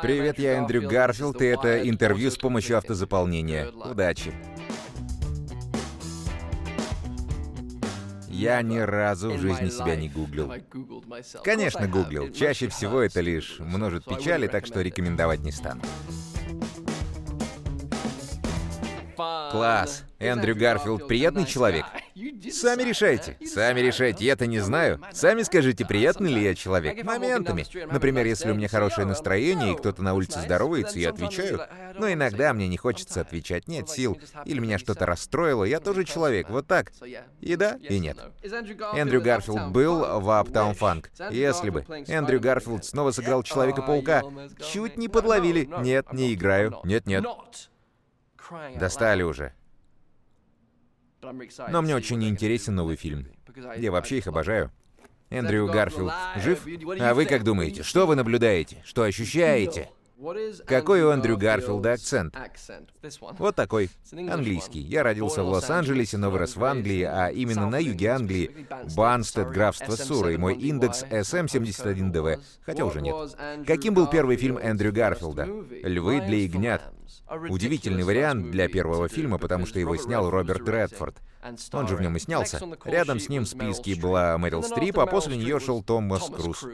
Привет, я Эндрю Гарфилд, и это интервью с помощью автозаполнения. Удачи. Я ни разу в жизни себя не гуглил. Конечно, гуглил. Чаще всего это лишь множит печали, так что рекомендовать не стану. Класс. Эндрю Гарфилд приятный человек? Сами решайте. Сами решайте, я-то не знаю. Сами скажите, приятный ли я человек. Моментами. Например, если у меня хорошее настроение, и кто-то на улице здоровается, я отвечаю. Но иногда мне не хочется отвечать, нет сил. Или меня что-то расстроило, я тоже человек, вот так. И да, и нет. Эндрю Гарфилд был в Uptown Funk. Если бы Эндрю Гарфилд снова сыграл Человека-паука, чуть не подловили. Нет, не играю. Нет-нет. Достали уже. Но мне очень интересен новый фильм. Я вообще их обожаю. Эндрю Гарфилд жив? А вы как думаете? Что вы наблюдаете? Что ощущаете? Какой у Эндрю Гарфилда акцент? Вот такой, английский. Я родился в Лос-Анджелесе, но вырос в Англии, а именно на юге Англии, Банстед, графство Суры, и мой индекс SM71DV, хотя уже нет. Каким был первый фильм Эндрю Гарфилда? «Львы для ягнят». Удивительный вариант для первого фильма, потому что его снял Роберт Редфорд. Он же в нем и снялся. Рядом с ним в списке была Мэрил Стрип, а после нее шел Томас Круз.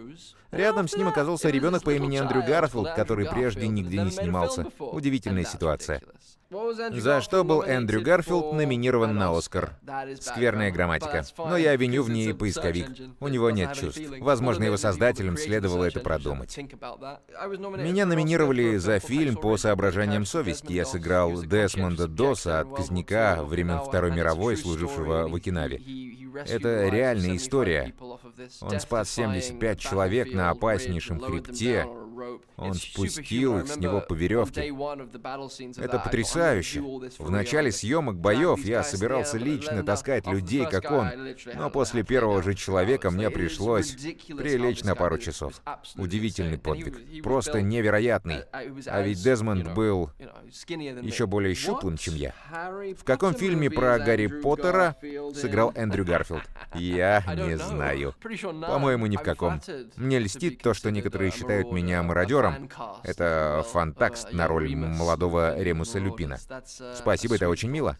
Рядом с ним оказался ребенок по имени Эндрю Гарфилд, который прежде нигде не снимался. Удивительная ситуация. За что был Эндрю Гарфилд номинирован на Оскар? Скверная грамматика. Но я виню в ней поисковик. У него нет чувств. Возможно, его создателям следовало это продумать. Меня номинировали за фильм по соображениям совести. Я сыграл Десмонда Доса, отказника времен Второй мировой, служившего в Окинаве. Это реальная история. Он спас 75 человек на опаснейшем хребте, он спустил их с него по веревке. Это потрясающе. В начале съемок боев я собирался лично таскать людей, как он, но после первого же человека мне пришлось прилечь на пару часов. Удивительный подвиг. Просто невероятный. А ведь Дезмонд был еще более щуплым, чем я. В каком фильме про Гарри Поттера сыграл Эндрю Гарфилд? Я не знаю. По-моему, ни в каком. Мне льстит то, что некоторые считают меня мародером. Это fancast на роль молодого Ремуса Люпина. Спасибо, это очень мило.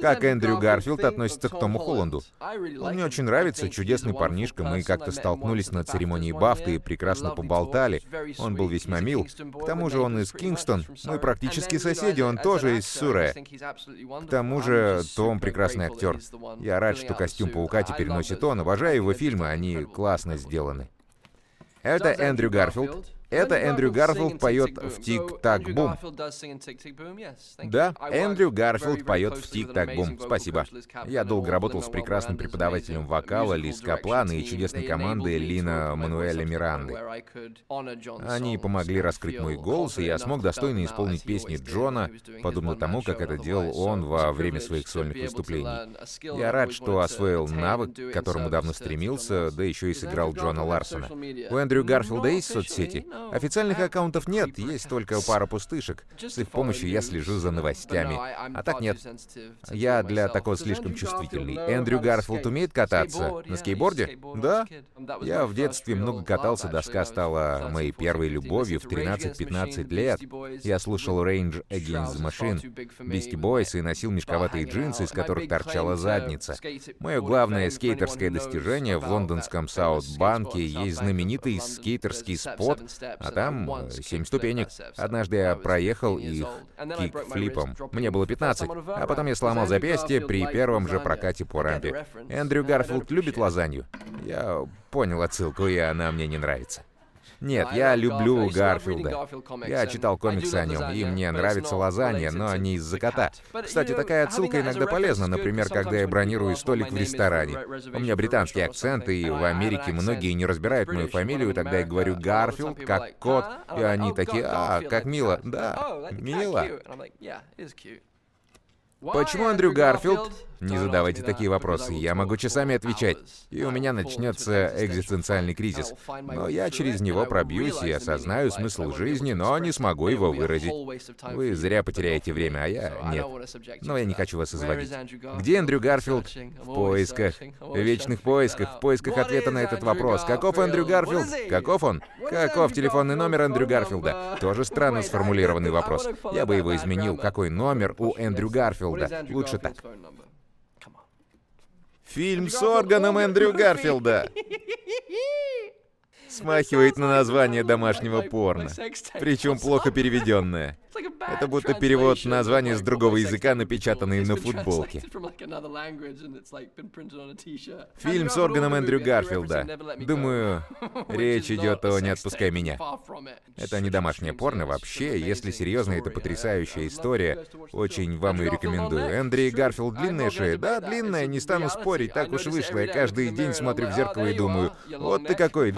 Как Эндрю Гарфилд относится к Тому Холланду? Он мне очень нравится, чудесный парнишка. Мы как-то столкнулись на церемонии Бафты и прекрасно поболтали. Он был весьма мил. К тому же он из Кингстон. Мы практически соседи, он тоже из Суррея. К тому же Том прекрасный актер. Я рад, что костюм Паука теперь носит он. Обожаю его фильмы, они классно сделаны. Это Эндрю Гарфилд. Это Эндрю Гарфилд поет в «Тик-так-бум». Да, Эндрю Гарфилд поет в «Тик-так-бум». Спасибо. Я долго работал с прекрасным преподавателем вокала Лиз Каплан и чудесной командой Лина Мануэля Миранды. Они помогли раскрыть мой голос, и я смог достойно исполнить песни Джона, подобно тому, как это делал он во время своих сольных выступлений. Я рад, что освоил навык, к которому давно стремился, да еще и сыграл Джона Ларсона. У Эндрю Гарфилда есть соцсети? Официальных аккаунтов нет, есть только пара пустышек. С их помощью я слежу за новостями. А так нет. Я для такого слишком чувствительный. Эндрю Гарфилд умеет кататься? На скейтборде? Да. Я в детстве много катался, доска стала моей первой любовью в 13-15 лет. Я слушал Range Against the Machine, Beastie Boys и носил мешковатые джинсы, из которых торчала задница. Мое главное скейтерское достижение в лондонском Саут-банке есть знаменитый скейтерский спот, а там э, семь ступенек. Однажды я проехал их кик-флипом. Мне было 15, а потом я сломал запястье при первом же прокате по рампе. Эндрю Гарфилд любит лазанью. Я понял отсылку, и она мне не нравится. Нет, я люблю Гарфилда. Я читал комиксы о нем, и мне нравится лазанья, но не из-за кота. Кстати, такая отсылка иногда полезна, например, когда я бронирую столик в ресторане. У меня британский акцент, и в Америке многие не разбирают мою фамилию, тогда я говорю Гарфилд, как кот, и они такие, а, как мило. Да, мило. Почему Эндрю Гарфилд Не задавайте такие вопросы, я могу часами отвечать, и у меня начнется экзистенциальный кризис. Но я через него пробьюсь и осознаю смысл жизни, но не смогу его выразить. Вы зря потеряете время, а я нет. Но я не хочу вас изводить. Где Эндрю Гарфилд? В поисках. В вечных поисках, в поисках ответа на этот вопрос. Каков Эндрю Гарфилд? Каков он? Каков телефонный номер Эндрю Гарфилда? Тоже странно сформулированный вопрос. Я бы его изменил. Какой номер у Эндрю Гарфилда? Лучше так. Фильм с органом Эндрю Гарфилда. Смахивает на название домашнего порно. Причем плохо переведенное. Это будто перевод названия с другого языка, напечатанный на футболке. Фильм с органом Эндрю Гарфилда. Думаю, речь идет о «Не отпускай меня». Это не домашнее порно вообще. Если серьезно, это потрясающая история. Очень вам ее рекомендую. Эндрю Гарфилд длинная шея? Да, длинная, не стану спорить, так уж вышло. Я каждый день смотрю в зеркало и думаю, вот ты какой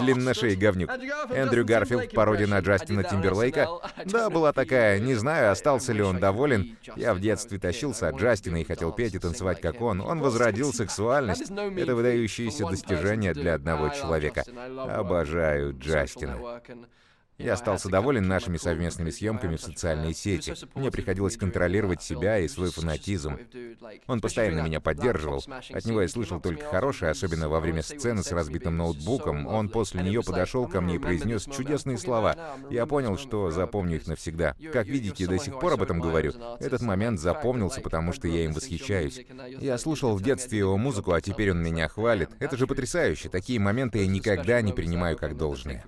длинношеий говнюк. Эндрю Гарфилд, пародия на Джастина Тимберлейка. Да, была такая, не знаю, остался ли он доволен. Я в детстве тащился от Джастина и хотел петь и танцевать, как он. Он возродил сексуальность. Это выдающееся достижение для одного человека. Обожаю Джастина. Я остался доволен нашими совместными съемками в социальной сети. Мне приходилось контролировать себя и свой фанатизм. Он постоянно меня поддерживал. От него я слышал только хорошее, особенно во время сцены с разбитым ноутбуком. Он после нее подошел ко мне и произнес чудесные слова. Я понял, что запомню их навсегда. Как видите, до сих пор об этом говорю. Этот момент запомнился, потому что я им восхищаюсь. Я слушал в детстве его музыку, а теперь он меня хвалит. Это же потрясающе. Такие моменты я никогда не принимаю как должное.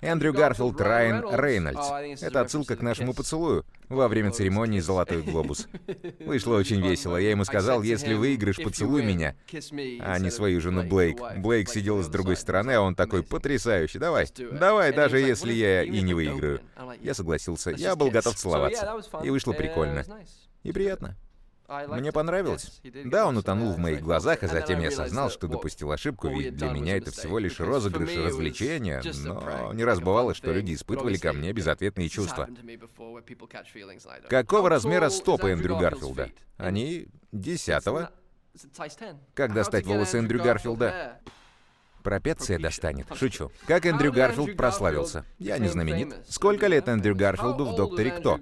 Эндрю Гарфилд Райан Рейнольдс. Это отсылка к нашему поцелую во время церемонии «Золотой глобус». Вышло очень весело. Я ему сказал, если выиграешь, поцелуй меня, а не свою жену Блейк. Блейк сидел с другой стороны, а он такой, потрясающий, давай, давай, даже если я и не выиграю. Я согласился, я был готов целоваться. И вышло прикольно. И приятно. Мне понравилось. Да, он утонул в моих глазах, а затем я осознал, что допустил ошибку, ведь для меня это всего лишь розыгрыш и развлечение, но не раз бывало, что люди испытывали ко мне безответные чувства. Какого размера стопы Эндрю Гарфилда? Они десятого. Как достать волосы Эндрю Гарфилда? Пропеция достанет. Шучу. Как Эндрю Гарфилд прославился? Я не знаменит. Сколько лет Эндрю Гарфилду в «Докторе Кто»?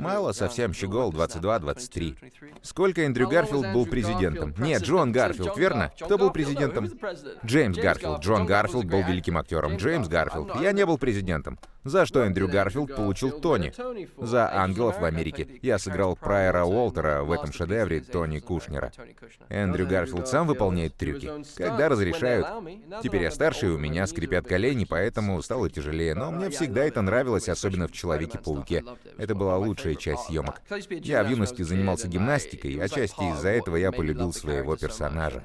Мало, совсем щегол, 22-23. Сколько Эндрю Гарфилд был президентом? Нет, Джон Гарфилд, верно? Кто был президентом? Джеймс Гарфилд. Джон Гарфилд был великим актером. Джеймс Гарфилд. Я не был президентом. За что Эндрю Гарфилд получил Тони? За «Ангелов в Америке». Я сыграл Прайера Уолтера в этом шедевре Тони Кушнера. Эндрю Гарфилд сам выполняет трюки. Когда разрешают. Теперь я старше, и у меня скрипят колени, поэтому стало тяжелее. Но мне всегда это нравилось, особенно в «Человеке-пауке». Это была лучшая часть съемок. Я в юности занимался гимнастикой, отчасти из-за этого я полюбил своего персонажа.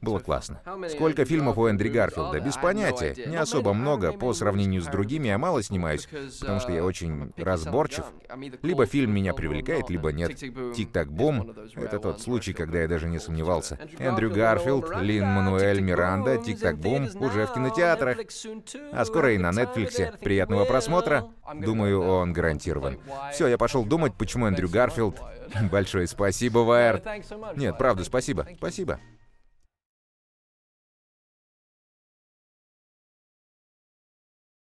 Было классно. Сколько фильмов у Эндрю Гарфилда? Без понятия. Не особо много по сравнению с другими я мало снимаюсь, потому что я очень разборчив. Либо фильм меня привлекает, либо нет. Тик-так-бум — это тот случай, когда я даже не сомневался. Эндрю Гарфилд, Лин Мануэль Миранда, Тик-так-бум уже в кинотеатрах. А скоро и на Нетфликсе. Приятного просмотра. Думаю, он гарантирован. Все, я пошел думать, почему Эндрю Гарфилд. Большое спасибо, Вайер. Нет, правда, спасибо. Спасибо.